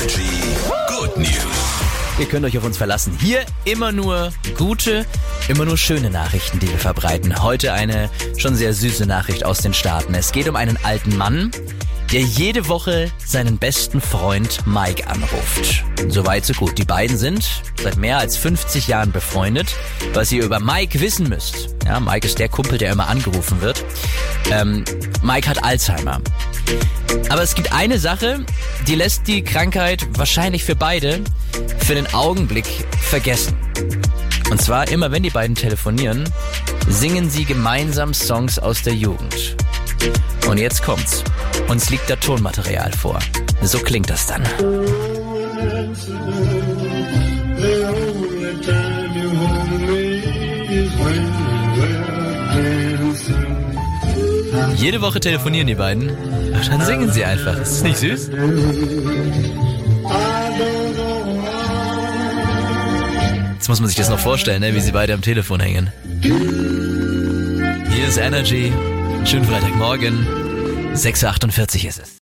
Energy Good News. Ihr könnt euch auf uns verlassen. Hier immer nur gute, immer nur schöne Nachrichten, die wir verbreiten. Heute eine schon sehr süße Nachricht aus den Staaten. Es geht um einen alten Mann, der jede Woche seinen besten Freund Mike anruft. Soweit so gut. Die beiden sind seit mehr als 50 Jahren befreundet. Was ihr über Mike wissen müsst. Ja, Mike ist der Kumpel, der immer angerufen wird. Ähm, Mike hat Alzheimer. Aber es gibt eine Sache, die lässt die Krankheit wahrscheinlich für beide für den Augenblick vergessen. Und zwar immer wenn die beiden telefonieren, singen sie gemeinsam Songs aus der Jugend. Und jetzt kommt's. Uns liegt da Tonmaterial vor. So klingt das dann. Jede Woche telefonieren die beiden. Und dann singen sie einfach. Ist das nicht süß? Jetzt muss man sich das noch vorstellen, ne, wie sie beide am Telefon hängen. Hier ist Energy. Schönen Freitagmorgen. 6.48 Uhr ist es.